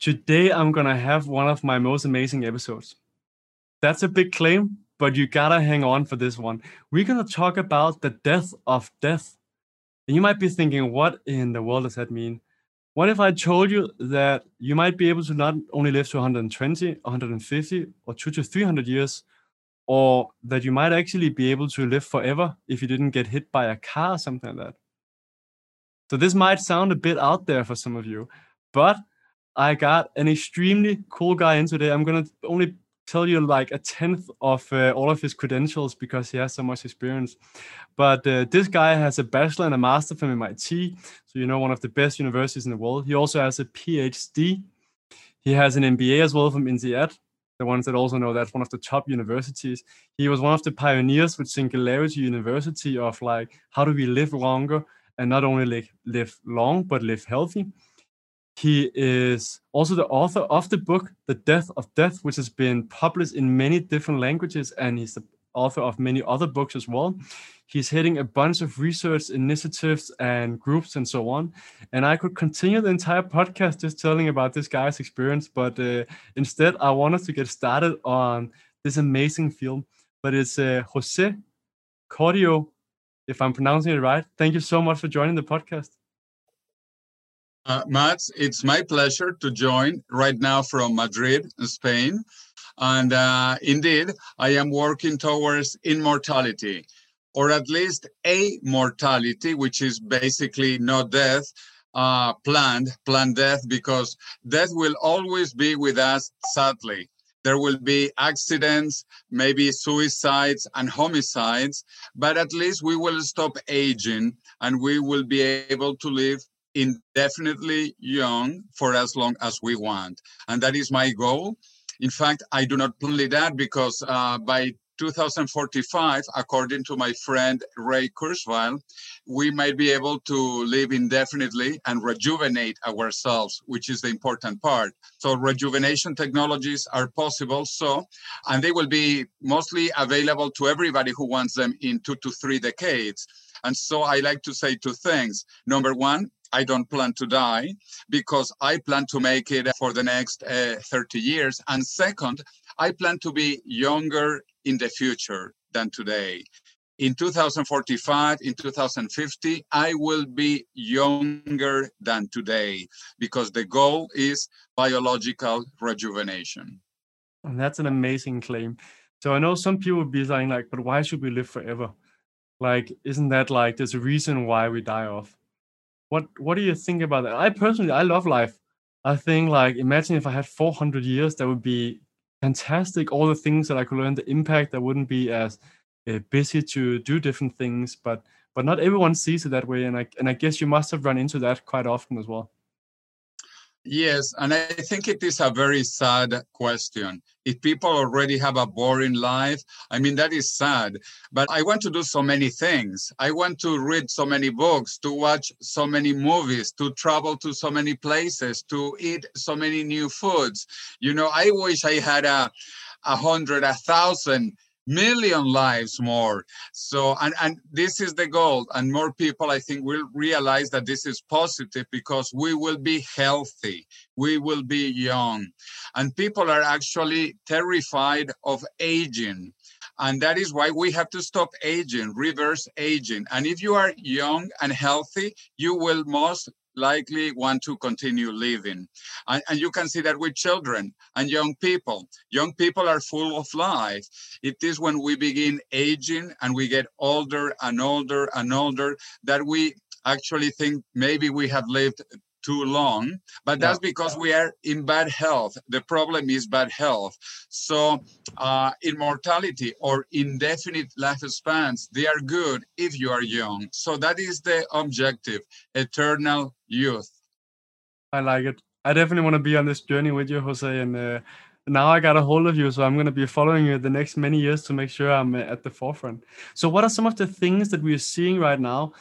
Today, I'm gonna have one of my most amazing episodes. That's a big claim, but you gotta hang on for this one. We're gonna talk about the death of death. And you might be thinking, what in the world does that mean? What if I told you that you might be able to not only live to 120, 150, or two to 300 years, or that you might actually be able to live forever if you didn't get hit by a car or something like that? So this might sound a bit out there for some of you, but I got an extremely cool guy in today. I'm gonna only tell you like a tenth of uh, all of his credentials because he has so much experience. But uh, this guy has a bachelor and a master from MIT, so you know one of the best universities in the world. He also has a PhD. He has an MBA as well from INSEAD, the ones that also know that's one of the top universities. He was one of the pioneers with Singularity University of like how do we live longer and not only live, live long but live healthy. He is also the author of the book The Death of Death, which has been published in many different languages, and he's the author of many other books as well. He's heading a bunch of research initiatives and groups and so on. And I could continue the entire podcast just telling about this guy's experience, but uh, instead, I wanted to get started on this amazing film. But it's uh, Jose Cordeiro, if I'm pronouncing it right. Thank you so much for joining the podcast. Uh, Mats, it's my pleasure to join right now from Madrid, Spain. And uh, indeed, I am working towards immortality, or at least amortality, which is basically not death, uh, planned, planned death, because death will always be with us, sadly. There will be accidents, maybe suicides and homicides, but at least we will stop aging and we will be able to live indefinitely young for as long as we want. And that is my goal. In fact, I do not play that because uh, by 2045, according to my friend Ray Kurzweil, we might be able to live indefinitely and rejuvenate ourselves, which is the important part. So rejuvenation technologies are possible. So, and they will be mostly available to everybody who wants them in two to three decades. And so I like to say two things. Number one, I don't plan to die because I plan to make it for the next uh, 30 years. And second, I plan to be younger in the future than today. In 2045, in 2050, I will be younger than today because the goal is biological rejuvenation. And that's an amazing claim. So I know some people will be saying like, but why should we live forever? Like, isn't that like there's a reason why we die off? What What do you think about that? I personally, I love life. I think like imagine if I had 400 years, that would be fantastic. All the things that I could learn, the impact. I wouldn't be as uh, busy to do different things, but but not everyone sees it that way, and I and I guess you must have run into that quite often as well. Yes, and I think it is a very sad question. If people already have a boring life, I mean, that is sad. But I want to do so many things. I want to read so many books, to watch so many movies, to travel to so many places, to eat so many new foods. You know, I wish I had a, a hundred, a thousand million lives more. So, and, and this is the goal. And more people, I think, will realize that this is positive because we will be healthy, we will be young. And people are actually terrified of aging. And that is why we have to stop aging, reverse aging. And if you are young and healthy, you will most likely want to continue living. And, and, you can see that with children and young people. Young people are full of life. It is when we begin aging and we get older and older and older that we actually think maybe we have lived too long, but that's yeah. because we are in bad health. The problem is bad health. So, uh, immortality or indefinite lifespans, they are good if you are young. So, that is the objective eternal youth. I like it. I definitely want to be on this journey with you, Jose. And uh, now I got a hold of you, so I'm going to be following you the next many years to make sure I'm at the forefront. So, what are some of the things that we are seeing right now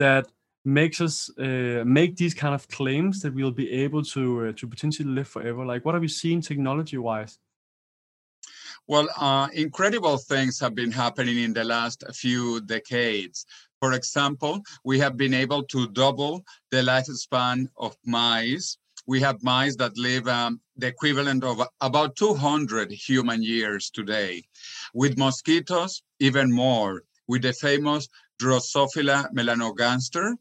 that makes us uh, make these kind of claims that we'll be able to uh, to potentially live forever? Like, what are we seeing technology wise? Well, uh, incredible things have been happening in the last few decades. For example, we have been able to double the lifespan of mice. We have mice that live um, the equivalent of about 200 human years today. With mosquitoes, even more. With the famous Drosophila melanogaster,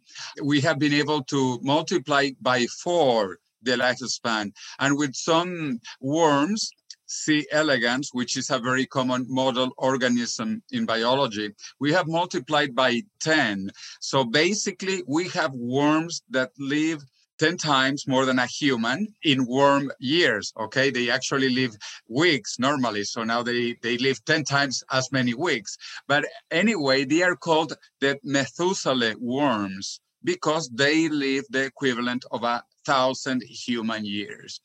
we have been able to multiply by four the lifespan. And with some worms, C. elegans, which is a very common model organism in biology, we have multiplied by 10. So basically, we have worms that live 10 times more than a human in warm years okay? They actually live weeks normally so now they they live 10 times as many weeks. But anyway they are called the methuselah worms because they live the equivalent of a thousand human years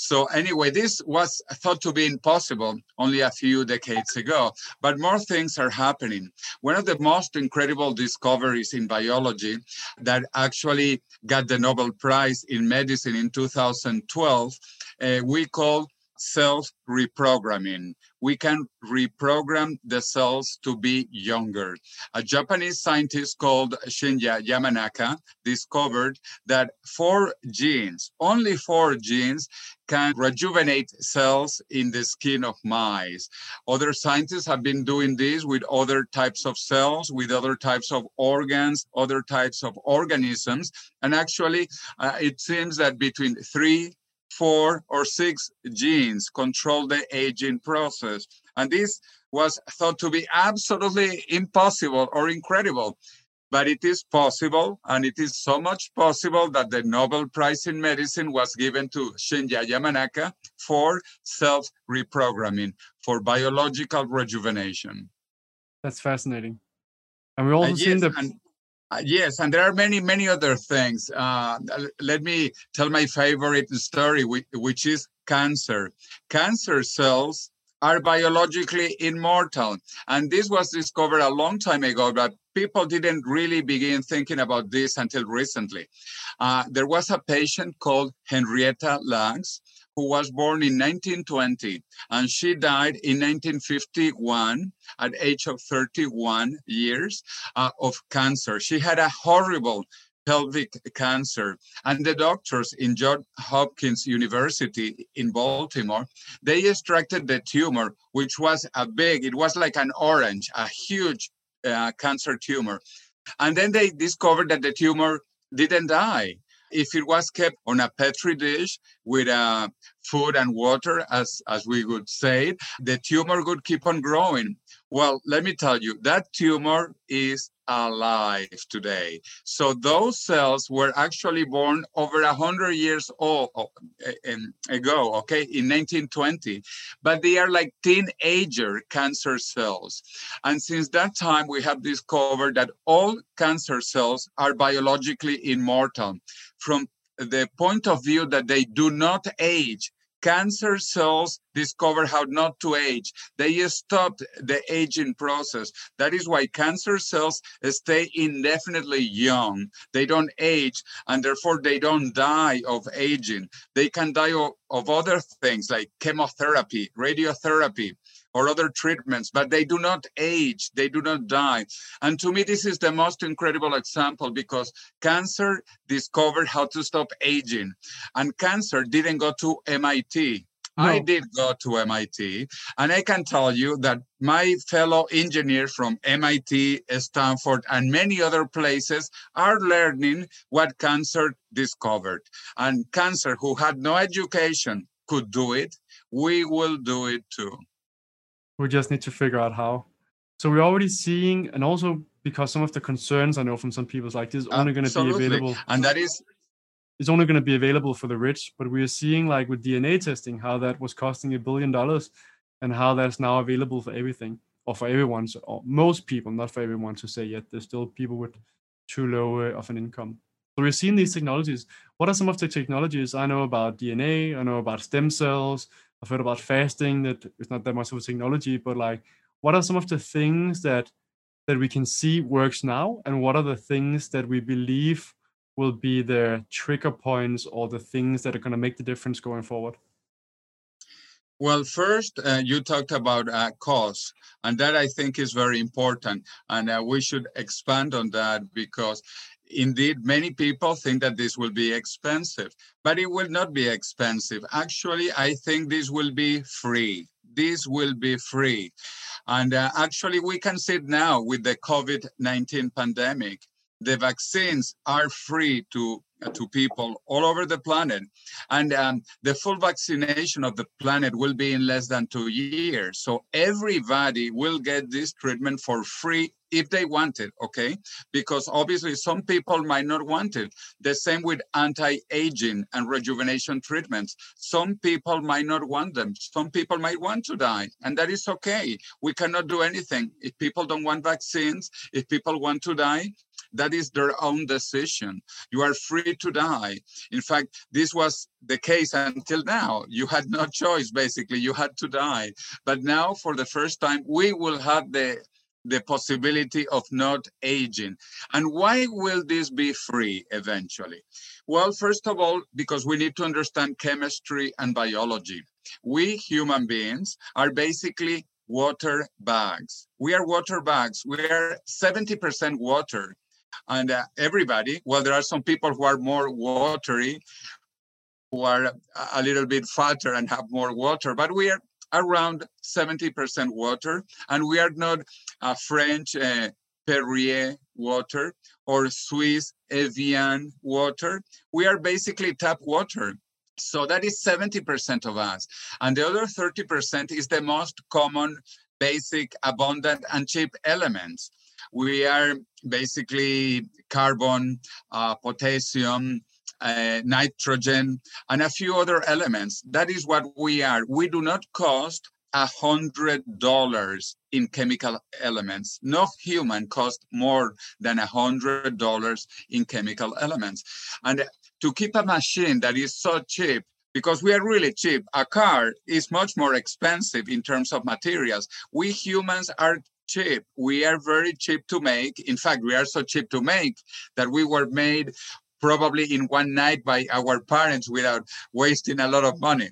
so anyway, this was thought to be impossible only a few decades ago, but more things are happening. One of the most incredible discoveries in biology that actually got the Nobel Prize in medicine in 2012, uh, we call cell reprogramming. We can reprogram the cells to be younger. A Japanese scientist called Shinya Yamanaka discovered that four genes, only four genes, can rejuvenate cells in the skin of mice. Other scientists have been doing this with other types of cells, with other types of organs, other types of organisms. And actually, uh, it seems that between three four or six genes control the aging process. And this was thought to be absolutely impossible or incredible. But it is possible, and it is so much possible that the Nobel Prize in Medicine was given to Shinya Yamanaka for cell reprogramming, for biological rejuvenation. That's fascinating. And we also yes, seen the. And, uh, yes, and there are many, many other things. Uh, let me tell my favorite story, which, is cancer. Cancer cells are biologically immortal. And this was discovered a long time ago, but people didn't really begin thinking about this until recently. Uh, there was a patient called Henrietta Lacks who was born in 1920 and she died in 1951 at age of 31 years uh, of cancer. She had a horrible pelvic cancer. And the doctors in Johns Hopkins University in Baltimore, they extracted the tumor, which was a big, it was like an orange, a huge uh, cancer tumor. And then they discovered that the tumor didn't die if it was kept on a petri dish with uh, food and water, as, as we would say, the tumor would keep on growing. Well, let me tell you, that tumor is alive today. So those cells were actually born over a hundred years old ago, okay, in 1920, but they are like teenager cancer cells. And since that time, we have discovered that all cancer cells are biologically immortal from the point of view that they do not age cancer cells discover how not to age. They stop the aging process. That is why cancer cells stay indefinitely young. They don't age and therefore they don't die of aging. They can die of, of other things like chemotherapy, radiotherapy, or other treatments, but they do not age, they do not die. And to me, this is the most incredible example because cancer discovered how to stop aging. And cancer didn't go to MIT. No. I did go to MIT, and I can tell you that my fellow engineers from MIT, Stanford, and many other places are learning what cancer discovered. And cancer, who had no education, could do it. We will do it too. We just need to figure out how. So we're already seeing, and also because some of the concerns I know from some people is like this is only going to be available, and that is it's only going to be available for the rich. But we are seeing like with DNA testing how that was costing a billion dollars, and how that's now available for everything or for everyone, so, or most people, not for everyone to say yet. There's still people with too low uh, of an income. So we're seeing these technologies. What are some of the technologies I know about DNA? I know about stem cells. I've heard about fasting that it's not that much of a technology, but like what are some of the things that that we can see works now and what are the things that we believe will be the trigger points or the things that are going to make the difference going forward? Well, first, uh, you talked about uh, cost, and that I think is very important. And uh, we should expand on that because indeed many people think that this will be expensive, but it will not be expensive. Actually, I think this will be free. This will be free. And uh, actually, we can see it now with the COVID 19 pandemic. The vaccines are free to to people all over the planet. And um, the full vaccination of the planet will be in less than two years. So everybody will get this treatment for free if they want it, okay? Because obviously some people might not want it. The same with anti-aging and rejuvenation treatments. Some people might not want them. Some people might want to die, and that is okay. We cannot do anything. If people don't want vaccines, if people want to die, that is their own decision. You are free to die. In fact, this was the case until now. You had no choice, basically. You had to die. But now, for the first time, we will have the the possibility of not aging. And why will this be free eventually? Well, first of all, because we need to understand chemistry and biology. We human beings are basically water bags. We are water bags. We are 70% water and uh, everybody well there are some people who are more watery who are a little bit fatter and have more water but we are around 70% water and we are not a french uh, perrier water or swiss evian water. We are basically tap water. So that is 70% of us. And the other 30% is the most common basic abundant and cheap elements we are basically carbon, uh, potassium, uh, nitrogen, and a few other elements. That is what we are. We do not cost a hundred dollars in chemical elements. No human cost more than a hundred dollars in chemical elements. And to keep a machine that is so cheap because we are really cheap. A car is much more expensive in terms of materials. We humans are cheap. We are very cheap to make. In fact, we are so cheap to make that we were made probably in one night by our parents without wasting a lot of money.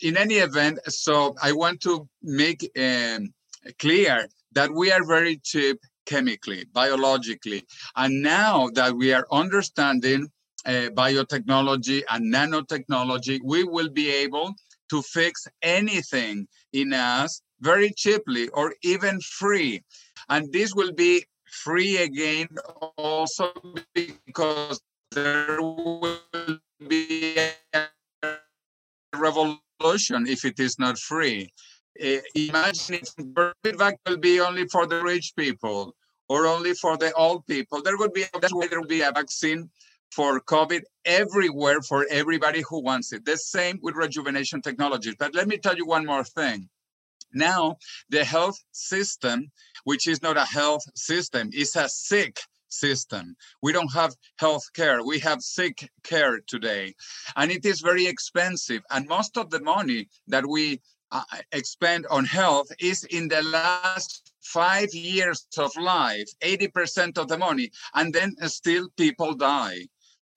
In any event, so I want to make um, clear that we are very cheap chemically, biologically. And now that we are understanding uh, biotechnology and nanotechnology, we will be able to fix anything in us very cheaply or even free. And this will be free again also because there will be a revolution if it is not free. Uh, imagine if feedback will be only for the rich people or only for the old people. There would be there will be a vaccine for COVID everywhere for everybody who wants it. The same with rejuvenation technologies. But let me tell you one more thing. Now, the health system, which is not a health system, is a sick system. We don't have health care. We have sick care today. And it is very expensive. And most of the money that we uh, expend on health is in the last five years of life, 80% of the money. And then still people die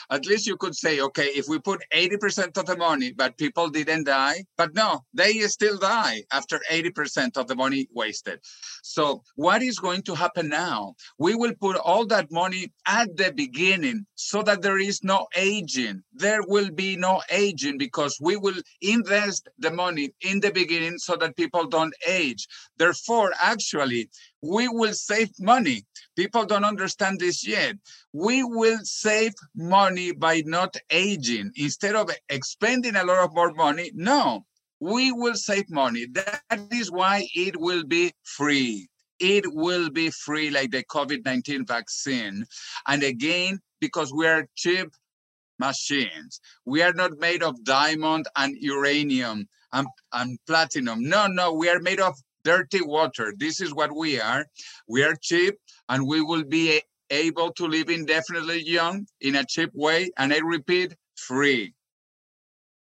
at least you could say, okay, if we put 80% of the money, but people didn't die, but no, they still die after 80% of the money wasted. So, what is going to happen now? We will put all that money at the beginning so that there is no aging. There will be no aging because we will invest the money in the beginning so that people don't age. Therefore, actually, we will save money. People don't understand this yet. We will save money by not aging. Instead of expending a lot of more money, no, we will save money. That is why it will be free. It will be free like the COVID 19 vaccine. And again, because we are cheap machines, we are not made of diamond and uranium and, and platinum. No, no, we are made of dirty water. This is what we are. We are cheap and we will be able to live indefinitely young in a cheap way. And I repeat, free.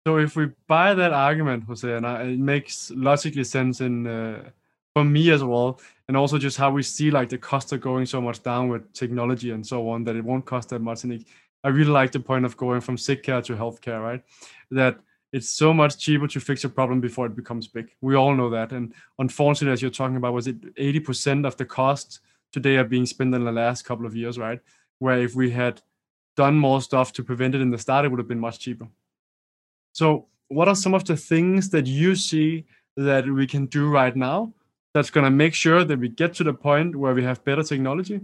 So if we buy that argument, Jose, and it makes logically sense in uh, for me as well, and also just how we see like the costs are going so much down with technology and so on that it won't cost that much. And I really like the point of going from sick care to healthcare, right? That it's so much cheaper to fix a problem before it becomes big. We all know that. And unfortunately, as you're talking about, was it 80% of the cost today are being spent in the last couple of years, right? Where if we had done more stuff to prevent it in the start, it would have been much cheaper. So, what are some of the things that you see that we can do right now that's going to make sure that we get to the point where we have better technology?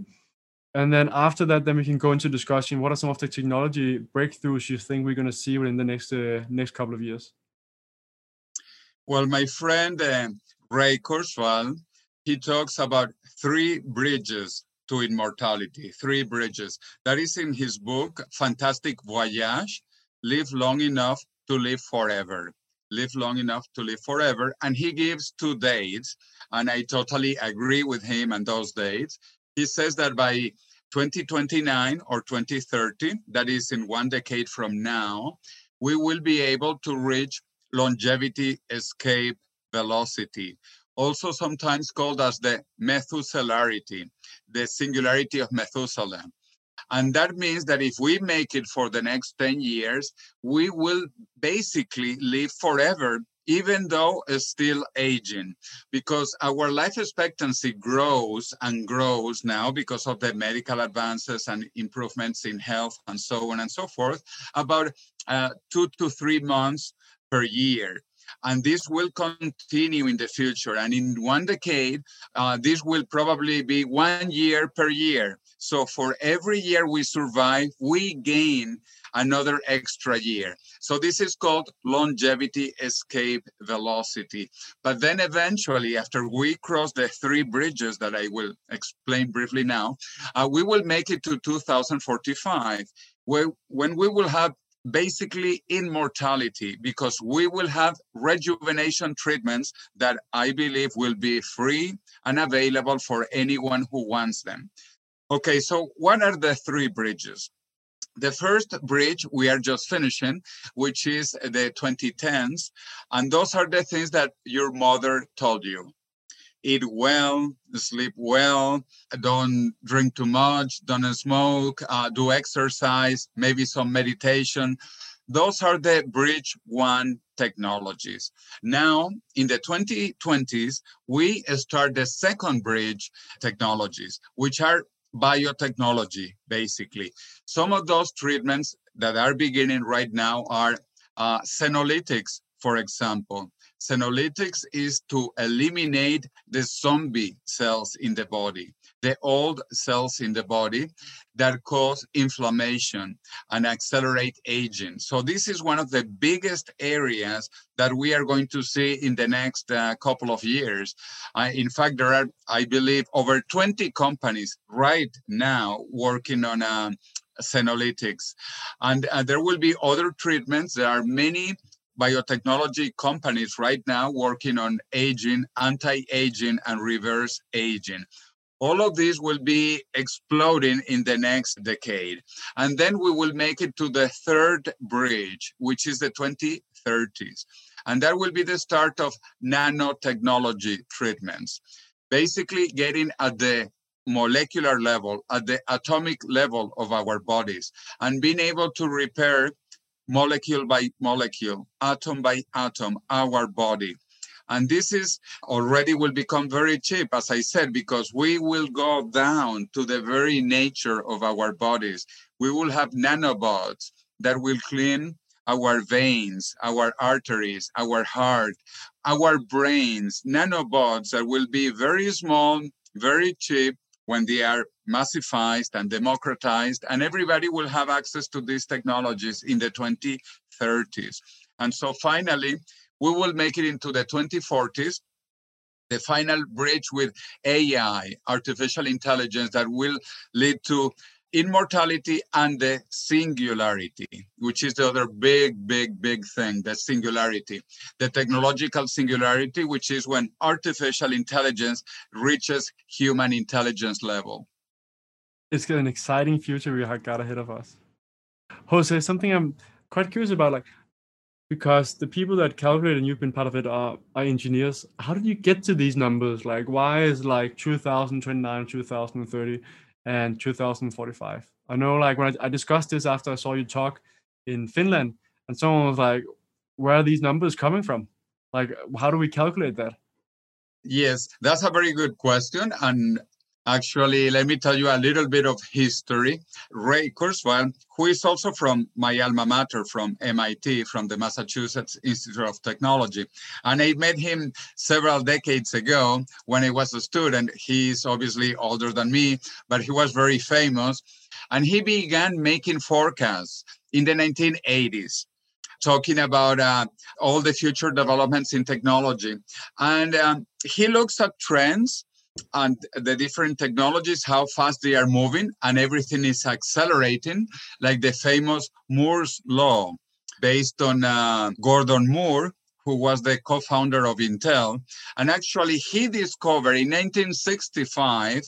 And then after that, then we can go into discussion. What are some of the technology breakthroughs you think we're going to see within the next uh, next couple of years? Well, my friend uh, Ray Kurzweil, he talks about three bridges to immortality, three bridges. That is in his book, Fantastic Voyage, Live Long Enough to Live Forever. Live long enough to live forever. And he gives two dates, and I totally agree with him on those dates. He says that by 2029 or 2030, that is in one decade from now, we will be able to reach longevity escape velocity, also sometimes called as the Methuselarity, the singularity of Methuselah. And that means that if we make it for the next 10 years, we will basically live forever, even though it's still aging, because our life expectancy grows and grows now because of the medical advances and improvements in health and so on and so forth, about uh, two to three months per year and this will continue in the future. And in one decade, uh, this will probably be one year per year. So for every year we survive, we gain another extra year. So this is called longevity escape velocity. But then eventually, after we cross the three bridges that I will explain briefly now, uh, we will make it to 2045, where when we will have basically immortality because we will have rejuvenation treatments that I believe will be free and available for anyone who wants them. Okay, so what are the three bridges? The first bridge we are just finishing, which is the 2010s, and those are the things that your mother told you eat well, sleep well, don't drink too much, don't smoke, uh, do exercise, maybe some meditation. Those are the bridge one technologies. Now, in the 2020s, we start the second bridge technologies, which are biotechnology, basically. Some of those treatments that are beginning right now are uh, senolytics, for example. Senolytics is to eliminate the zombie cells in the body, the old cells in the body that cause inflammation and accelerate aging. So this is one of the biggest areas that we are going to see in the next uh, couple of years. Uh, in fact, there are, I believe, over 20 companies right now working on uh, senolytics. And uh, there will be other treatments. There are many biotechnology companies right now working on aging, anti-aging, and reverse aging. All of these will be exploding in the next decade. And then we will make it to the third bridge, which is the 2030s. And that will be the start of nanotechnology treatments. Basically, getting at the molecular level, at the atomic level of our bodies, and being able to repair molecule by molecule, atom by atom, our body. And this is already will become very cheap, as I said, because we will go down to the very nature of our bodies. We will have nanobots that will clean our veins, our arteries, our heart, our brains, nanobots that will be very small, very cheap, when they are massified and democratized, and everybody will have access to these technologies in the 2030s. And so finally, we will make it into the 2040s, the final bridge with AI, artificial intelligence, that will lead to immortality and the singularity, which is the other big, big, big thing, the singularity, the technological singularity, which is when artificial intelligence reaches human intelligence level. It's an exciting future we have got ahead of us. Jose, something I'm quite curious about, like because the people that calculate and you've been part of it are, are engineers. How did you get to these numbers? Like, why is like 2029, 2030, and 2045? I know, like, when I, I discussed this after I saw you talk in Finland, and someone was like, where are these numbers coming from? Like, how do we calculate that? Yes, that's a very good question. And Actually, let me tell you a little bit of history. Ray Kurzweil, who is also from my alma mater, from MIT, from the Massachusetts Institute of Technology. And I met him several decades ago when I was a student. He's obviously older than me, but he was very famous. And he began making forecasts in the 1980s talking about uh, all the future developments in technology. And um, he looks at trends and the different technologies, how fast they are moving, and everything is accelerating, like the famous Moore's Law, based on uh, Gordon Moore, who was the co-founder of Intel. And actually, he discovered in 1965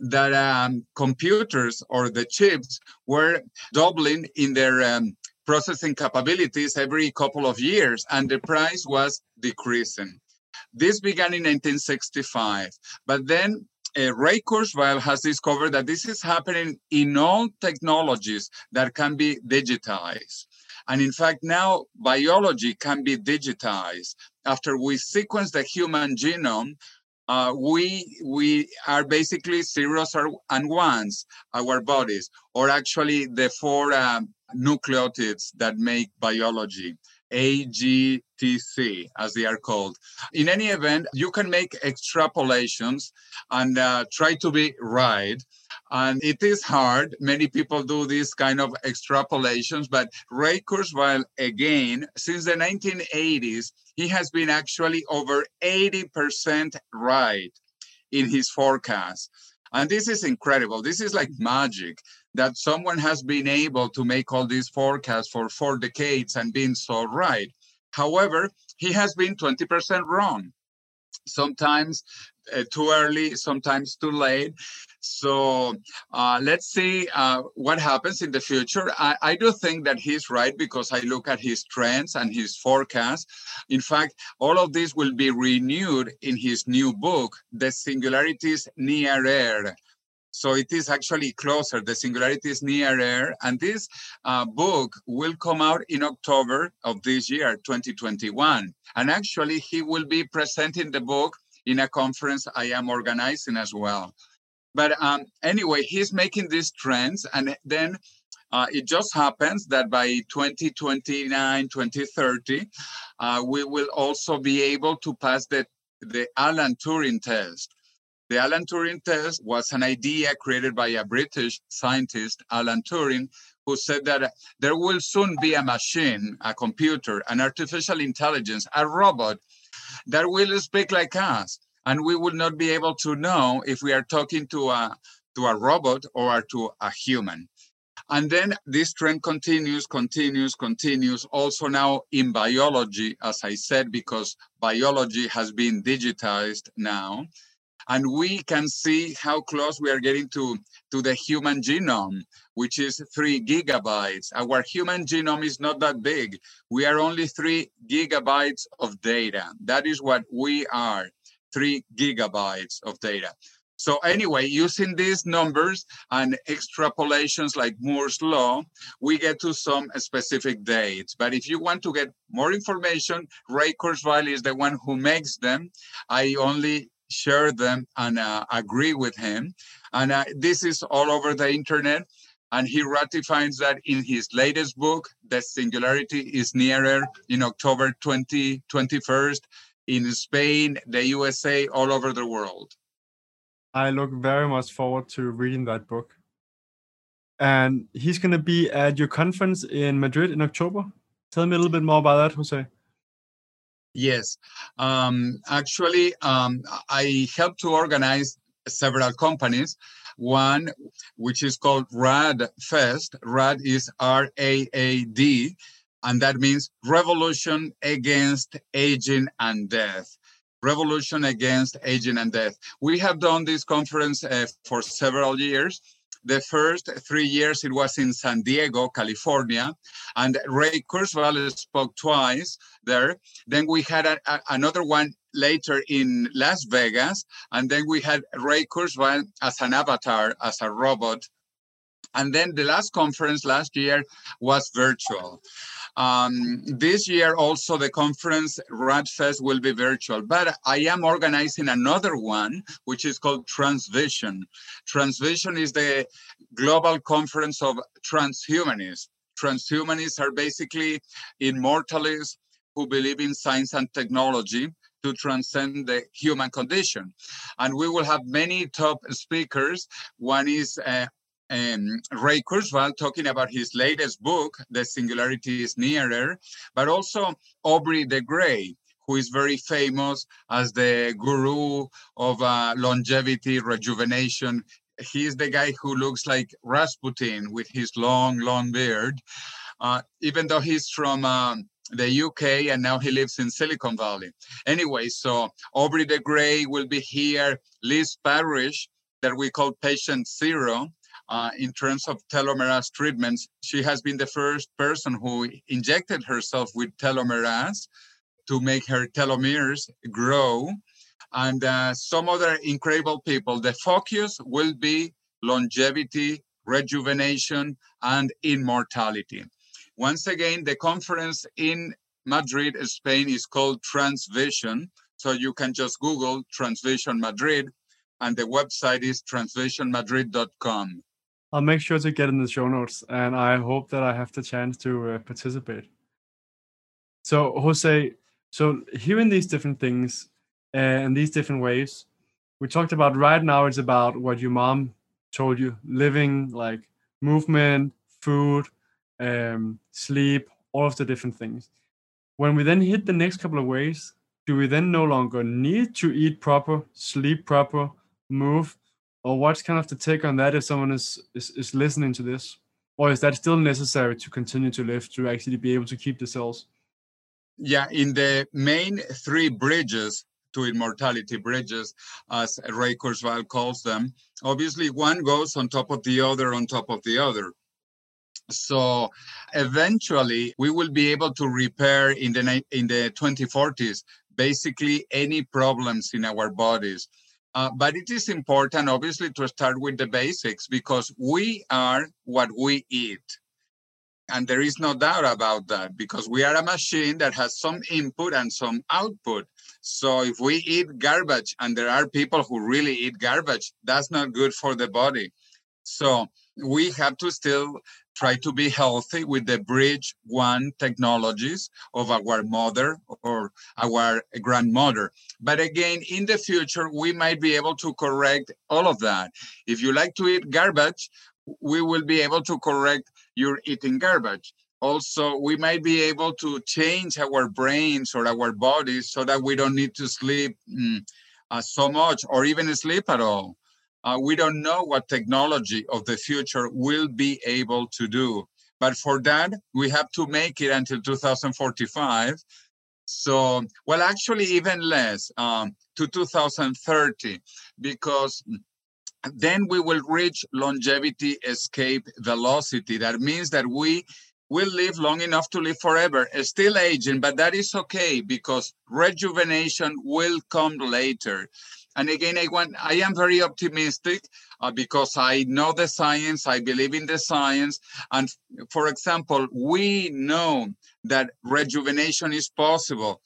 that um, computers or the chips were doubling in their um, processing capabilities every couple of years, and the price was decreasing. This began in 1965, but then uh, Ray Kurzweil has discovered that this is happening in all technologies that can be digitized. And in fact, now biology can be digitized. After we sequence the human genome, uh, we we are basically zeros and ones, our bodies, or actually the four um, nucleotides that make biology. AGTC, as they are called. In any event, you can make extrapolations and uh, try to be right. And it is hard. Many people do these kind of extrapolations, but Ray Kurzweil, again, since the 1980s, he has been actually over 80% right in his forecast. And this is incredible. This is like mm-hmm. magic that someone has been able to make all these forecasts for four decades and been so right. However, he has been 20% wrong. Sometimes uh, too early, sometimes too late. So uh, let's see uh, what happens in the future. I, I, do think that he's right because I look at his trends and his forecast. In fact, all of this will be renewed in his new book, The Singularity is Nearer. So it is actually closer. The singularity is nearer. And this uh, book will come out in October of this year, 2021. And actually, he will be presenting the book in a conference I am organizing as well. But um, anyway, he's making these trends, and then uh, it just happens that by 2029, 2030, uh, we will also be able to pass the, the Alan Turing test. The Alan Turing test was an idea created by a British scientist, Alan Turing, who said that there will soon be a machine, a computer, an artificial intelligence, a robot that will speak like us. And we will not be able to know if we are talking to a to a robot or to a human. And then this trend continues continues continues. Also now in biology as i said because biology has been digitized now. And we can see how close we are getting to, to the human genome, which is three gigabytes. Our human genome is not that big. We are only three gigabytes of data. That is what we are three gigabytes of data. So anyway, using these numbers and extrapolations like Moore's law, we get to some specific dates. But if you want to get more information, Ray Kurzweil is the one who makes them. I only share them and uh, agree with him. And uh, this is all over the internet. And he ratifies that in his latest book, The Singularity is Nearer, in October 2021 in Spain, the USA, all over the world. I look very much forward to reading that book. And he's going to be at your conference in Madrid in October. Tell me a little bit more about that, Jose. Yes, um, actually, um, I helped to organize several companies. One, which is called RAD Fest. RAD is R A A D, and that means Revolution Against Aging and Death. Revolution Against Aging and Death. We have done this conference uh, for several years, The first three years it was in San Diego, California, and Ray Kurzweil spoke twice there. Then we had a, a, another one later in Las Vegas, and then we had Ray Kurzweil as an avatar, as a robot. And then the last conference last year was virtual. Um, this year also the conference RAADfest will be virtual, but I am organizing another one, which is called Transvision. Transvision is the global conference of transhumanists. Transhumanists are basically immortalists who believe in science and technology to transcend the human condition. And we will have many top speakers. One is uh, um, Ray Kurzweil talking about his latest book, The Singularity is Nearer, but also Aubrey de Grey, who is very famous as the guru of uh, longevity, rejuvenation. He's the guy who looks like Rasputin with his long, long beard, uh, even though he's from um, the UK and now he lives in Silicon Valley. Anyway, so Aubrey de Grey will be here, Liz Parrish, that we call Patient Zero, uh, in terms of telomerase treatments. She has been the first person who injected herself with telomerase to make her telomeres grow. And uh, some other incredible people. The focus will be longevity, rejuvenation, and immortality. Once again, the conference in Madrid, Spain is called Transvision. So you can just Google Transvision Madrid, and the website is transvisionmadrid.com. I'll make sure to get in the show notes, and I hope that I have the chance to uh, participate. So, Jose, so hearing these different things uh, and these different ways, we talked about right now. It's about what your mom told you: living, like movement, food, um, sleep, all of the different things. When we then hit the next couple of ways, do we then no longer need to eat proper, sleep proper, move, or what's kind of the take on that if someone is, is is listening to this? Or is that still necessary to continue to live to actually be able to keep the cells? Yeah in the main three bridges to immortality bridges as ray kurzweil calls them obviously one goes on top of the other on top of the other. So eventually we will be able to repair in the in the 2040s basically any problems in our bodies uh, but it is important, obviously, to start with the basics because we are what we eat. And there is no doubt about that because we are a machine that has some input and some output. So if we eat garbage, and there are people who really eat garbage, that's not good for the body. So we have to still try to be healthy with the bridge one technologies of our mother or our grandmother. But again, in the future, we might be able to correct all of that. If you like to eat garbage, we will be able to correct your eating garbage. Also, we might be able to change our brains or our bodies so that we don't need to sleep mm, uh, so much or even sleep at all uh, we don't know what technology of the future will be able to do. But for that, we have to make it until 2045. So, well, actually, even less um, to 2030, because then we will reach longevity escape velocity. That means that we will live long enough to live forever, still aging, but that is okay because rejuvenation will come later. And again, I want I am very optimistic uh, because I know the science, I believe in the science. And for example, we know that rejuvenation is possible.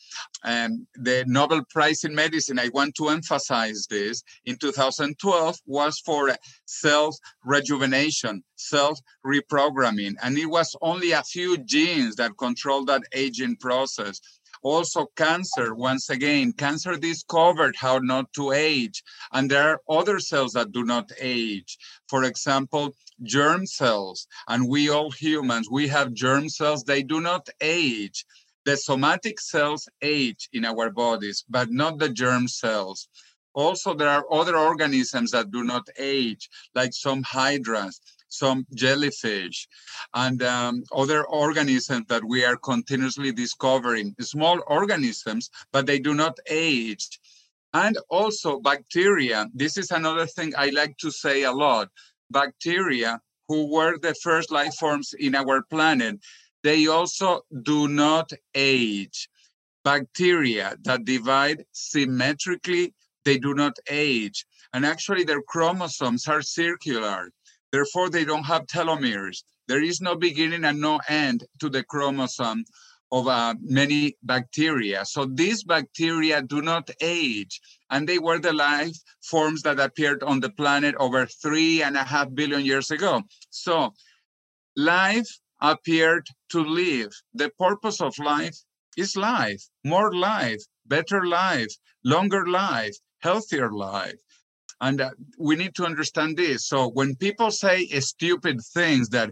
And the Nobel Prize in Medicine, I want to emphasize this, in 2012 was for cell rejuvenation, cell reprogramming. And it was only a few genes that control that aging process also cancer once again. Cancer discovered how not to age and there are other cells that do not age. For example germ cells and we all humans we have germ cells they do not age. The somatic cells age in our bodies but not the germ cells. Also there are other organisms that do not age like some hydras some jellyfish, and um, other organisms that we are continuously discovering. Small organisms, but they do not age. And also bacteria. This is another thing I like to say a lot. bacteria, who were the first life forms in our planet, they also do not age. Bacteria that divide symmetrically, they do not age. And actually, their chromosomes are circular. Therefore, they don't have telomeres. There is no beginning and no end to the chromosome of uh, many bacteria. So these bacteria do not age, and they were the life forms that appeared on the planet over three and a half billion years ago. So life appeared to live. The purpose of life is life, more life, better life, longer life, healthier life. And uh, we need to understand this. So when people say stupid things that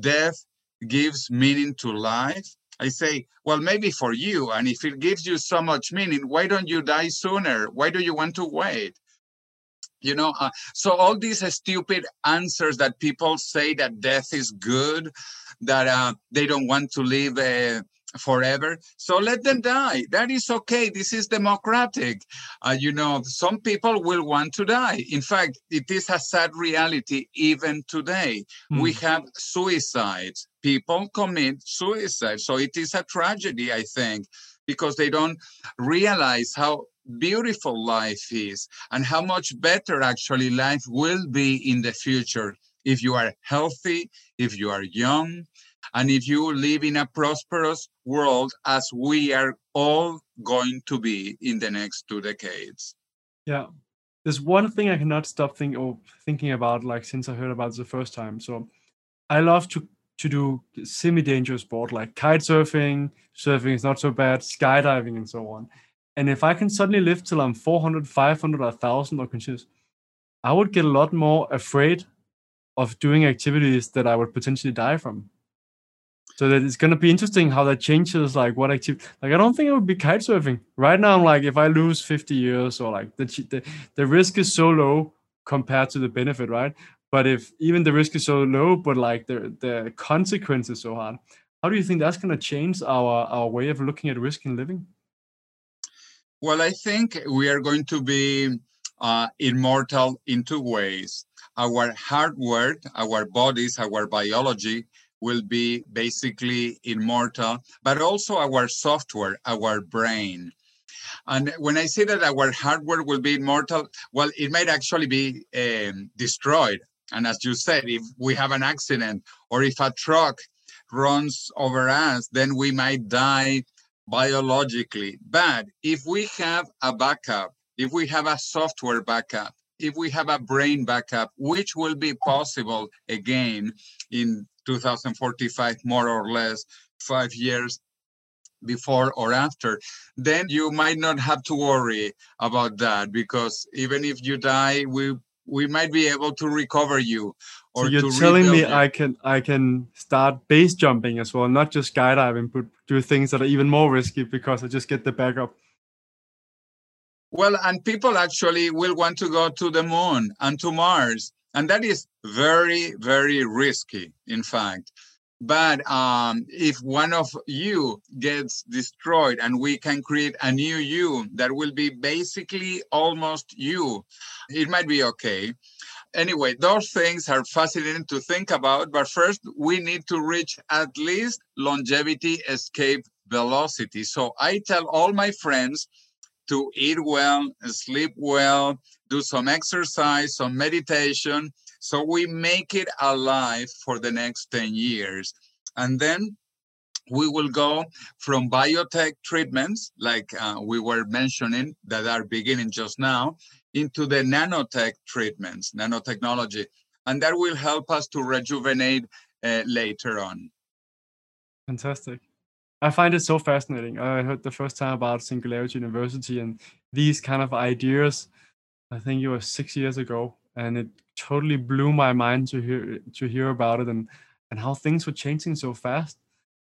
death gives meaning to life, I say, well, maybe for you. And if it gives you so much meaning, why don't you die sooner? Why do you want to wait? You know, uh, so all these stupid answers that people say that death is good, that uh, they don't want to live uh, forever. So let them die. That is okay. This is democratic. Uh, you know, some people will want to die. In fact, it is a sad reality even today. Mm. We have suicides. People commit suicide. So it is a tragedy, I think, because they don't realize how beautiful life is and how much better actually life will be in the future if you are healthy, if you are young, and if you live in a prosperous world as we are all going to be in the next two decades. Yeah. There's one thing I cannot stop think or thinking about like since I heard about it the first time. So I love to to do semi-dangerous sport like kite surfing, surfing is not so bad, skydiving and so on. And if I can suddenly live till I'm 400, 500, 1,000 or continuous, I would get a lot more afraid of doing activities that I would potentially die from so that it's gonna be interesting how that changes like what activity like i don't think it would be kite surfing right now i'm like if i lose 50 years or like the, the the risk is so low compared to the benefit right? But if even the risk is so low but like the the consequence is so hard how do you think that's to change our our way of looking at risk and living? Well i think we are going to be uh, immortal in two ways. Our hardware our bodies our biology will be basically immortal, but also our software, our brain. And when I say that our hardware will be immortal, well, it might actually be um, destroyed. And as you said, if we have an accident or if a truck runs over us, then we might die biologically. But if we have a backup, if we have a software backup, if we have a brain backup, which will be possible again in 2045, more or less five years before or after, then you might not have to worry about that because even if you die, we we might be able to recover you. Or so you're telling me you. I can I can start base jumping as well, not just skydiving, but do things that are even more risky because I just get the backup. Well, and people actually will want to go to the moon and to Mars and that is very, very risky, in fact. But um, if one of you gets destroyed and we can create a new you that will be basically almost you, it might be okay. Anyway, those things are fascinating to think about. But first, we need to reach at least longevity escape velocity. So I tell all my friends to eat well, sleep well, do some exercise, some meditation. So we make it alive for the next 10 years. And then we will go from biotech treatments, like uh, we were mentioning, that are beginning just now, into the nanotech treatments, nanotechnology. And that will help us to rejuvenate uh, later on. Fantastic. I find it so fascinating. I heard the first time about Singularity University and these kind of ideas. I think it was six years ago, and it totally blew my mind to hear to hear about it and and how things were changing so fast.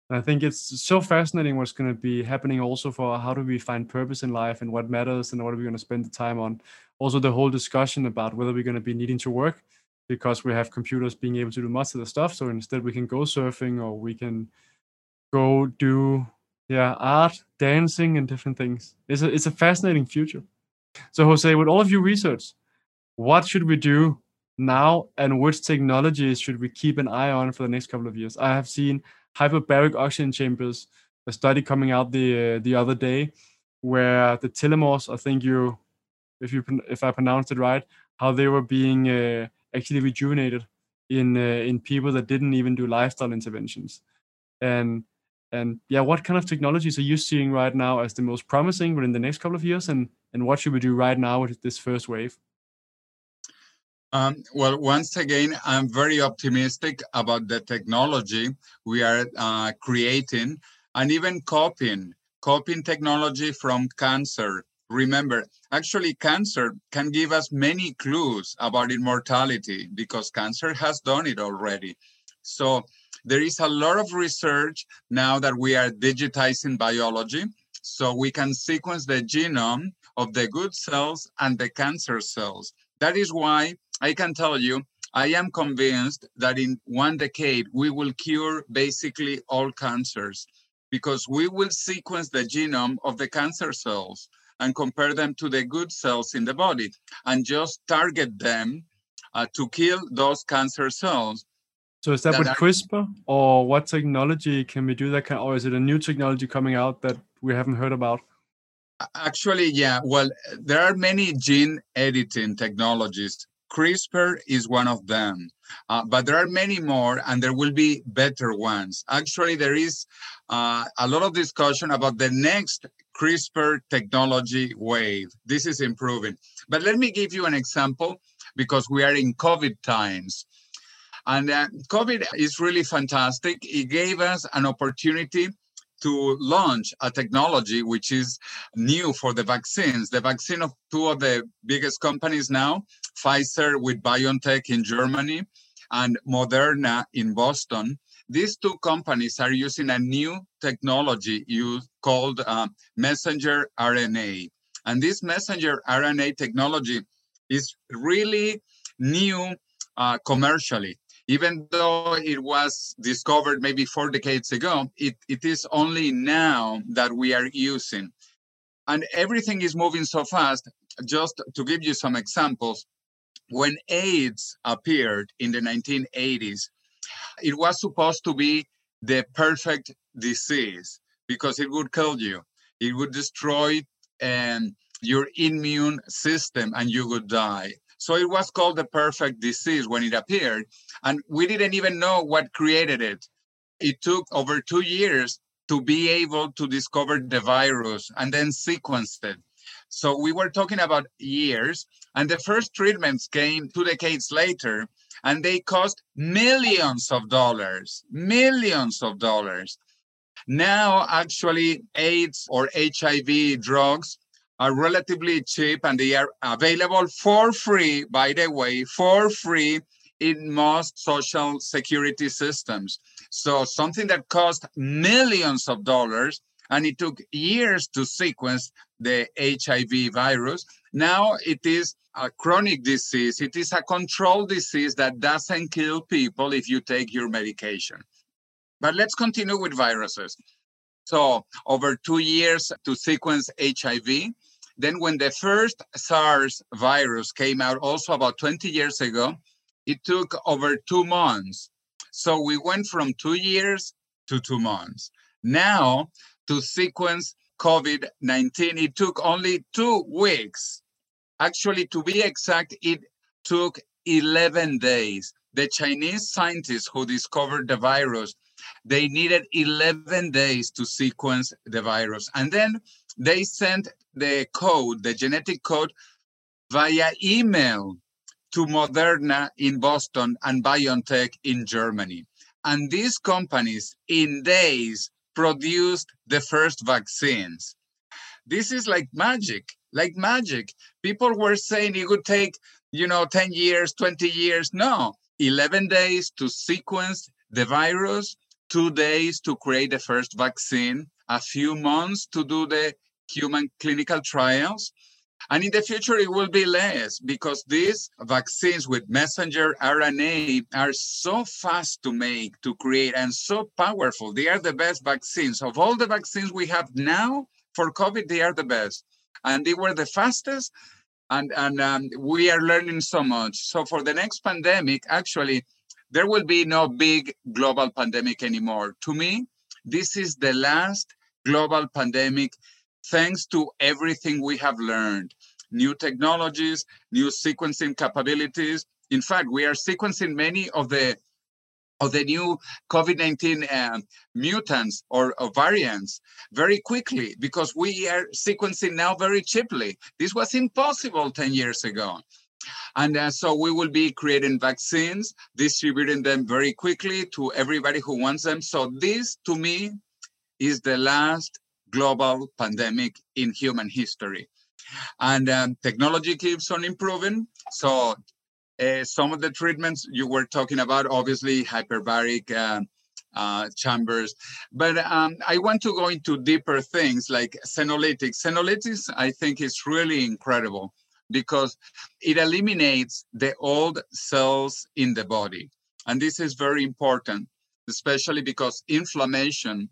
And I think it's so fascinating what's going to be happening also for how do we find purpose in life and what matters and what are we going to spend the time on. Also, the whole discussion about whether we're going to be needing to work because we have computers being able to do most of the stuff. So instead, we can go surfing or we can go do yeah art, dancing, and different things. It's a it's a fascinating future. So Jose, with all of your research, what should we do now, and which technologies should we keep an eye on for the next couple of years? I have seen hyperbaric oxygen chambers, a study coming out the uh, the other day, where the telomeres, I think you, if you if I pronounced it right, how they were being uh, actually rejuvenated in uh, in people that didn't even do lifestyle interventions, and and yeah, what kind of technologies are you seeing right now as the most promising within the next couple of years, and and what should we do right now with this first wave? Um, well, once again, I'm very optimistic about the technology we are uh, creating and even copying, copying technology from cancer. Remember, actually, cancer can give us many clues about immortality because cancer has done it already. So there is a lot of research now that we are digitizing biology. So we can sequence the genome of the good cells and the cancer cells. That is why I can tell you, I am convinced that in one decade, we will cure basically all cancers because we will sequence the genome of the cancer cells and compare them to the good cells in the body and just target them uh, to kill those cancer cells. So is that, that with. CRISPR or what technology can we do that? Can, or is it a new technology coming out that we haven't heard about? Actually, yeah. Well, there are many gene editing technologies CRISPR is one of them, uh, but there are many more, and there will be better ones. Actually, there is uh, a lot of discussion about the next CRISPR technology wave. This is improving. But let me give you an example because we are in COVID times. And uh, COVID is really fantastic. It gave us an opportunity to launch a technology which is new for the vaccines. The vaccine of two of the biggest companies now, Pfizer with BioNTech in Germany and Moderna in Boston. These two companies are using a new technology called uh, messenger RNA. And this messenger RNA technology is really new uh, commercially even though it was discovered maybe four decades ago, it, it is only now that we are using. And everything is moving so fast. Just to give you some examples, when AIDS appeared in the 1980s, it was supposed to be the perfect disease because it would kill you. It would destroy um, your immune system and you would die. So it was called the perfect disease when it appeared. And we didn't even know what created it. It took over two years to be able to discover the virus and then sequence it. So we were talking about years, and the first treatments came two decades later, and they cost millions of dollars, millions of dollars. Now, actually, AIDS or HIV drugs are relatively cheap and they are available for free, by the way, for free in most social security systems. So something that cost millions of dollars and it took years to sequence the HIV virus. Now it is a chronic disease. It is a controlled disease that doesn't kill people if you take your medication. But let's continue with viruses. So over two years to sequence HIV, then, when the first SARS virus came out, also about 20 years ago, it took over two months. So we went from two years to two months. Now, to sequence COVID 19, it took only two weeks. Actually, to be exact, it took 11 days. The Chinese scientists who discovered the virus, they needed 11 days to sequence the virus. And then they sent the code, the genetic code, via email to Moderna in Boston and BioNTech in Germany. And these companies, in days, produced the first vaccines. This is like magic, like magic. People were saying it would take, you know, 10 years, 20 years. No, 11 days to sequence the virus, two days to create the first vaccine, a few months to do the human clinical trials. And in the future, it will be less because these vaccines with messenger RNA are so fast to make, to create, and so powerful. They are the best vaccines. Of all the vaccines we have now for COVID, they are the best. And they were the fastest and and um, we are learning so much. So for the next pandemic, actually, there will be no big global pandemic anymore. To me, this is the last global pandemic, thanks to everything we have learned, new technologies, new sequencing capabilities. In fact, we are sequencing many of the of the new COVID-19 uh, mutants or, or, variants very quickly because we are sequencing now very cheaply. This was impossible 10 years ago. And uh, so we will be creating vaccines, distributing them very quickly to everybody who wants them. So this, to me, is the last global pandemic in human history. And um, technology keeps on improving. So uh, some of the treatments you were talking about, obviously hyperbaric uh, uh, chambers, but um, I want to go into deeper things like senolytics. Senolytics, I think, is really incredible because it eliminates the old cells in the body. And this is very important, especially because inflammation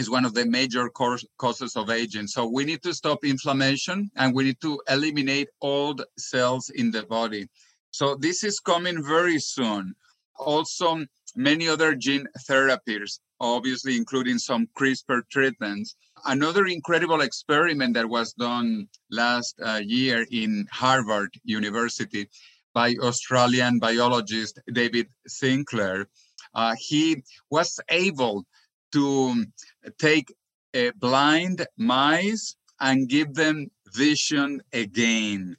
is one of the major causes of aging. So we need to stop inflammation and we need to eliminate old cells in the body. So this is coming very soon. Also, many other gene therapies, obviously including some CRISPR treatments. Another incredible experiment that was done last uh, year in Harvard University by Australian biologist David Sinclair. Uh, he was able to take a blind mice and give them vision again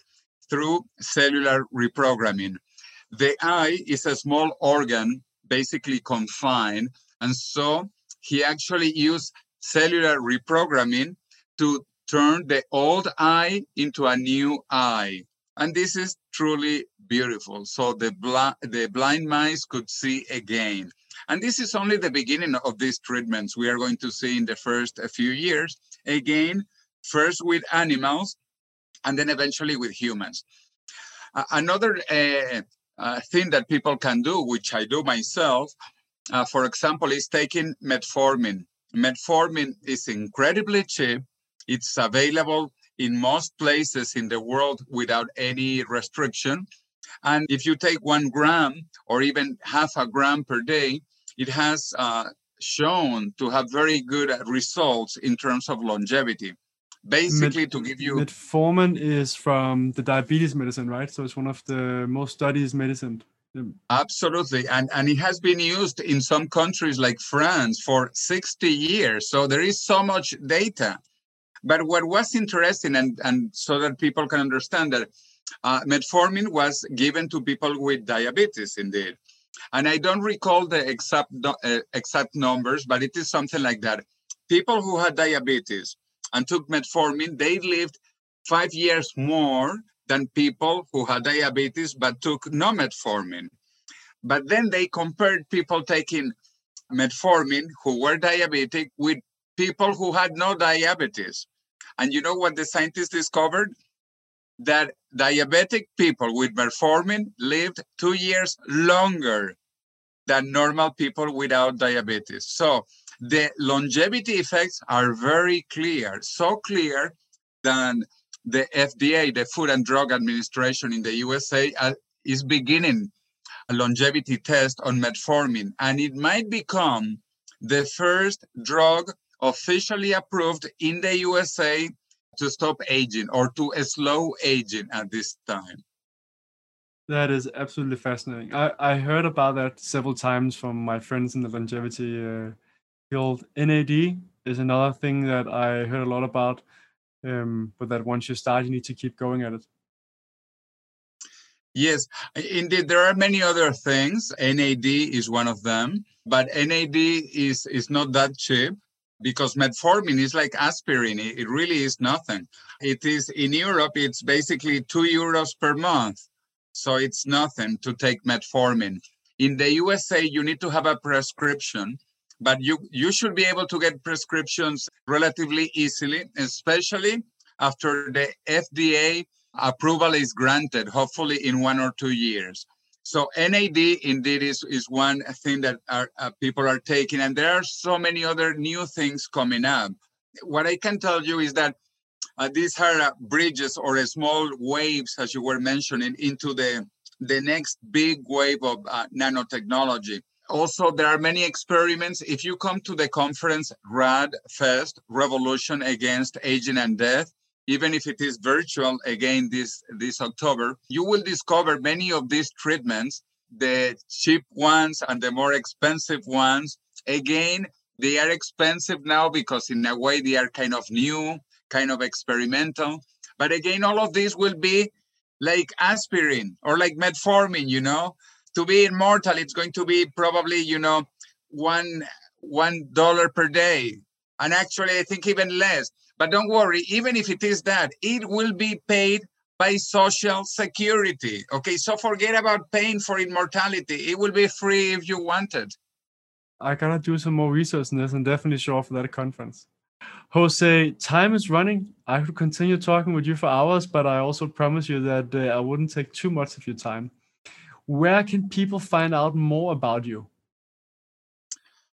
through cellular reprogramming. The eye is a small organ, basically confined, and so he actually used cellular reprogramming to turn the old eye into a new eye. And this is truly beautiful. So the, bl- the blind mice could see again. And this is only the beginning of these treatments we are going to see in the first few years. Again, first with animals, and then eventually with humans. Uh, another uh, uh, thing that people can do, which I do myself, uh, for example, is taking metformin. Metformin is incredibly cheap. It's available in most places in the world without any restriction. And if you take one gram or even half a gram per day, it has uh, shown to have very good results in terms of longevity. Basically Met- to give you metformin is from the diabetes medicine right? So it's one of the most studied medicine. Absolutely. And and it has been used in some countries like france for 60 years. So there is so much data. But what was interesting and and so that people can understand that uh, metformin was given to people with diabetes indeed and i don't recall the exact uh, exact numbers but it is something like that people who had diabetes and took metformin, they lived five years more than people who had diabetes but took no metformin. But then they compared people taking metformin who were diabetic with people who had no diabetes. And you know what the scientists discovered? That diabetic people with metformin lived two years longer than normal people without diabetes. So the longevity effects are very clear, so clear that the FDA, the Food and Drug Administration in the USA, uh, is beginning a longevity test on metformin, and it might become the first drug officially approved in the USA to stop aging or to slow aging at this time. That is absolutely fascinating. I, I heard about that several times from my friends in the longevity uh, field. NAD is another thing that I heard a lot about, um, but that once you start, you need to keep going at it. Yes, indeed, there are many other things. NAD is one of them, but NAD is is not that cheap because metformin is like aspirin. It really is nothing. It is in Europe. It's basically two euros per month, so it's nothing to take metformin. In the USA, you need to have a prescription but you you should be able to get prescriptions relatively easily, especially after the FDA approval is granted, hopefully in one or two years. So NAD indeed is, is one thing that are, uh, people are taking, and there are so many other new things coming up. What I can tell you is that Uh, these are uh, bridges or small waves, as you were mentioning, into the the next big wave of uh, nanotechnology. Also, there are many experiments. If you come to the conference RAD Fest, Revolution Against Aging and Death, even if it is virtual again this this October, you will discover many of these treatments, the cheap ones and the more expensive ones. Again, they are expensive now because in a way they are kind of new, kind of experimental. But again, all of these will be like aspirin or like metformin, you know. To be immortal, it's going to be probably, you know, one one dollar per day. And actually, I think even less. But don't worry, even if it is that, it will be paid by social security. Okay, so forget about paying for immortality. It will be free if you want it. I gotta do some more research on this and definitely show off that conference. Jose, time is running. I could continue talking with you for hours, but I also promise you that uh, I wouldn't take too much of your time. Where can people find out more about you?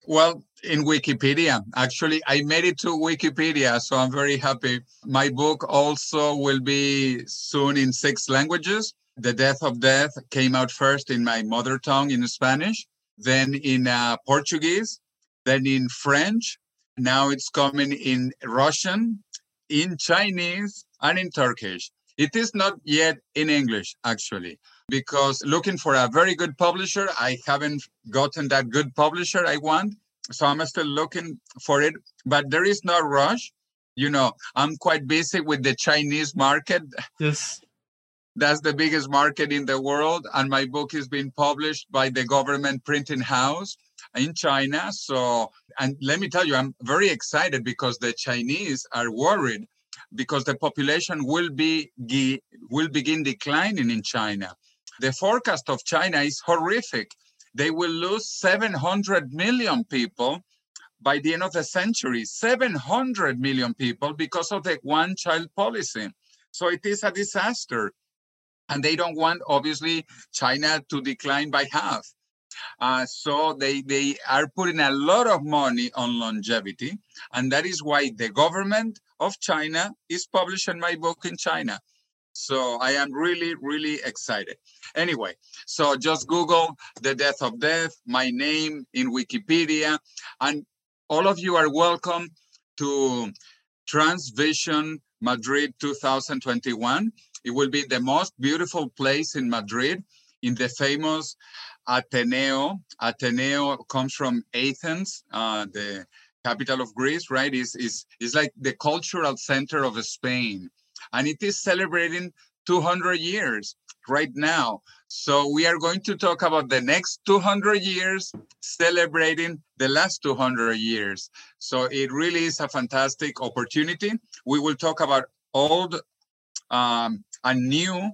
Well, in Wikipedia. Actually, I made it to Wikipedia, so I'm very happy. My book also will be soon in six languages. The Death of Death came out first in my mother tongue in Spanish, then in uh, Portuguese, then in French. Now it's coming in Russian, in Chinese, and in Turkish. It is not yet in English, actually, because looking for a very good publisher, I haven't gotten that good publisher I want. So I'm still looking for it, but there is no rush. You know, I'm quite busy with the Chinese market. Yes. That's the biggest market in the world. And my book is being published by the government printing house in China. So, and let me tell you, I'm very excited because the Chinese are worried because the population will be will begin declining in China. The forecast of China is horrific. They will lose 700 million people by the end of the century. 700 million people because of the one child policy. So it is a disaster. And they don't want, obviously, China to decline by half. Uh, so they, they are putting a lot of money on longevity. And that is why the government of China is publishing my book in China. So I am really, really excited. Anyway, so just Google the death of death, my name in Wikipedia, and all of you are welcome to Transvision Madrid 2021. It will be the most beautiful place in Madrid in the famous Ateneo. Ateneo comes from Athens, uh, the capital of Greece, right? Is is is like the cultural center of Spain, and it is celebrating 200 years right now. So we are going to talk about the next 200 years, celebrating the last 200 years. So it really is a fantastic opportunity. We will talk about old um, and new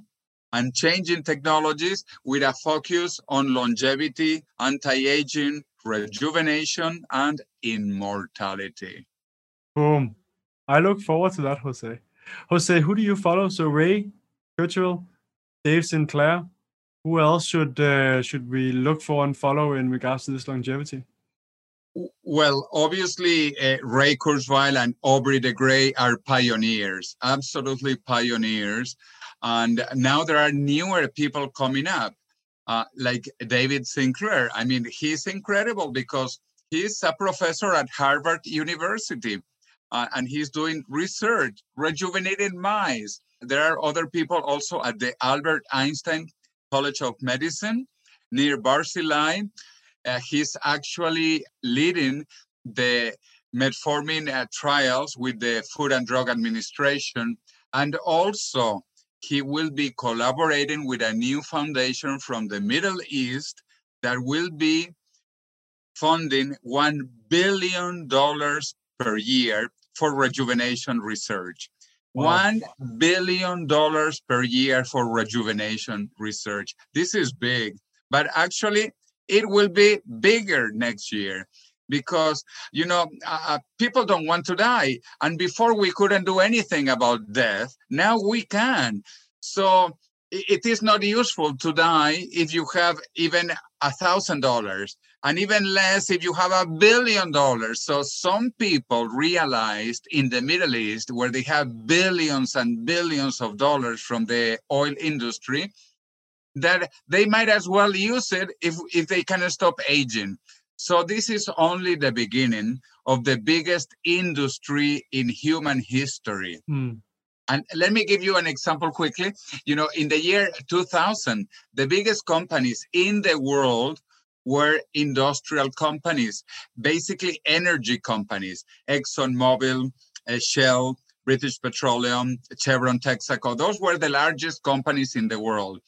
and changing technologies with a focus on longevity, anti-aging, rejuvenation, and immortality. Boom. I look forward to that, Jose. Jose, who do you follow? So Ray, Kurzweil, Dave Sinclair. Who else should uh, should we look for and follow in regards to this longevity? Well, obviously, uh, Ray Kurzweil and Aubrey de Grey are pioneers, absolutely pioneers. And now there are newer people coming up, uh, like David Sinclair. I mean, he's incredible because he's a professor at Harvard University uh, and he's doing research, rejuvenated mice. There are other people also at the Albert Einstein College of Medicine Nir Barzilai. Uh, he's actually leading the metformin uh, trials with the Food and Drug Administration. And also, he will be collaborating with a new foundation from the Middle East that will be funding $1 billion per year for rejuvenation research. One billion dollars per year for rejuvenation research. This is big, but actually, it will be bigger next year because you know uh, uh people don't want to die and before we couldn't do anything about death now we can so it is not useful to die if you have even a thousand dollars and even less if you have a billion dollars. So some people realized in the Middle East, where they have billions and billions of dollars from the oil industry, that they might as well use it if, if they can stop aging. So this is only the beginning of the biggest industry in human history. Hmm. And let me give you an example quickly. You know, in the year 2000, the biggest companies in the world were industrial companies, basically energy companies, ExxonMobil, uh, Shell, British Petroleum, Chevron, Texaco. Those were the largest companies in the world.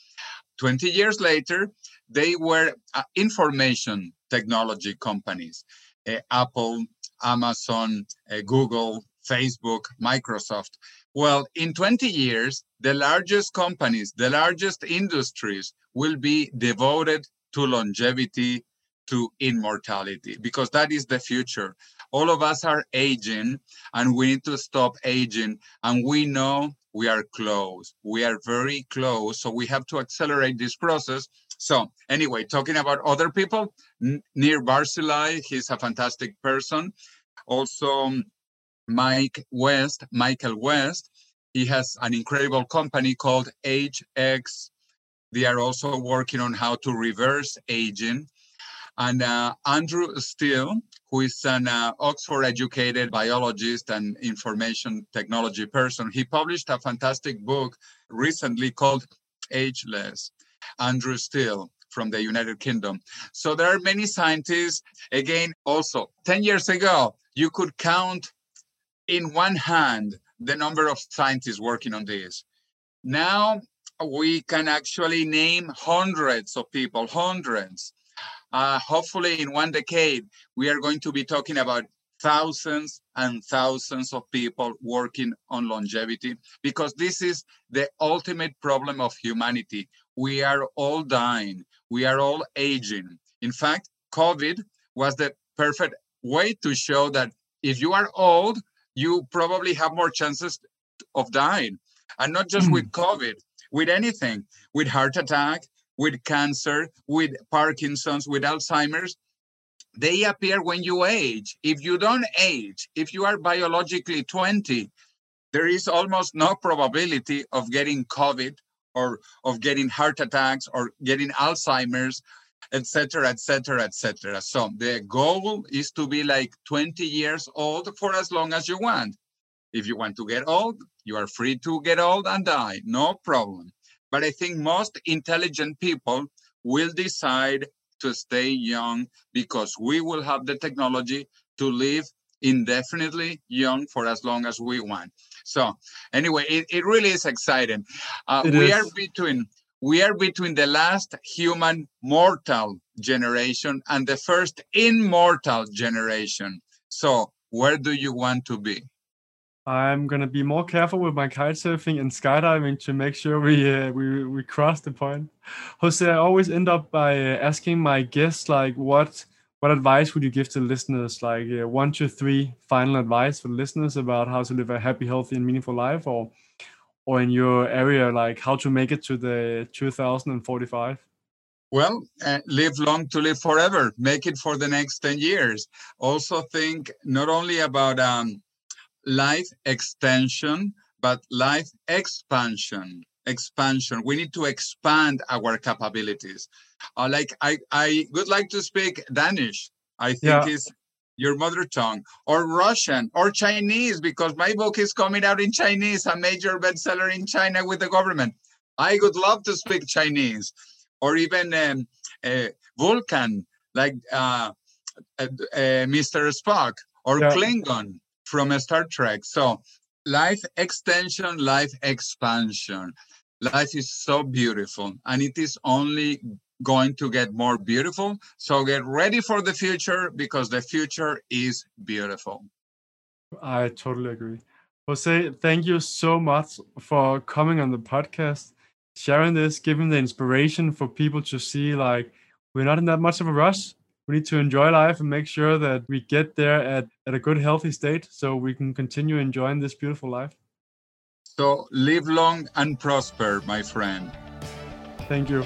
20 years later, they were uh, information technology companies uh, Apple, Amazon, uh, Google, Facebook, Microsoft. Well, in 20 years, the largest companies, the largest industries will be devoted to longevity, to immortality, because that is the future. All of us are aging and we need to stop aging. And we know we are close. We are very close. So we have to accelerate this process. So, anyway, talking about other people, Nir Barzilai, he's a fantastic person. Also, Mike West, Michael West, he has an incredible company called AgeX. They are also working on how to reverse aging. And uh, Andrew Steele, who is an uh, Oxford educated biologist and information technology person, he published a fantastic book recently called Ageless. Andrew Steele from the United Kingdom. So there are many scientists. Again, also 10 years ago, you could count in one hand the number of scientists working on this. Now we can actually name hundreds of people, hundreds uh, hopefully in one decade, we are going to be talking about thousands and thousands of people working on longevity because this is the ultimate problem of humanity. We are all dying, we are all aging. In fact, COVID was the perfect way to show that if you are old, you probably have more chances of dying. And not just with mm. COVID, with anything, with heart attack, with cancer, with Parkinson's, with Alzheimer's, they appear when you age. If you don't age, if you are biologically 20, there is almost no probability of getting COVID or of getting heart attacks or getting Alzheimer's, etc., etc., etc. So the goal is to be like 20 years old for as long as you want. If you want to get old, you are free to get old and die, no problem. But I think most intelligent people will decide to stay young because we will have the technology to live indefinitely young for as long as we want. So anyway, it, it really is exciting. Uh, we is. are between we are between the last human mortal generation and the first immortal generation. So where do you want to be? I'm gonna be more careful with my kite surfing and skydiving to make sure we uh, we we cross the point. Jose, I always end up by uh, asking my guests like, what what advice would you give to listeners? Like uh, one to three final advice for listeners about how to live a happy, healthy, and meaningful life, or or in your area, like how to make it to the 2045. Well, uh, live long to live forever. Make it for the next 10 years. Also, think not only about um, life extension, but life expansion. Expansion. We need to expand our capabilities. Uh, like I, I would like to speak Danish. I think yeah. is your mother tongue, or Russian, or Chinese, because my book is coming out in Chinese, a major bestseller in China with the government. I would love to speak Chinese, or even um, uh, Vulcan, like uh, uh, uh Mr. Spock, or yeah. Klingon from a Star Trek. So life extension, life expansion. Life is so beautiful and it is only going to get more beautiful. So get ready for the future because the future is beautiful. I totally agree. Jose, thank you so much for coming on the podcast, sharing this, giving the inspiration for people to see like we're not in that much of a rush we need to enjoy life and make sure that we get there at, at a good healthy state so we can continue enjoying this beautiful life. So live long and prosper my friend. Thank you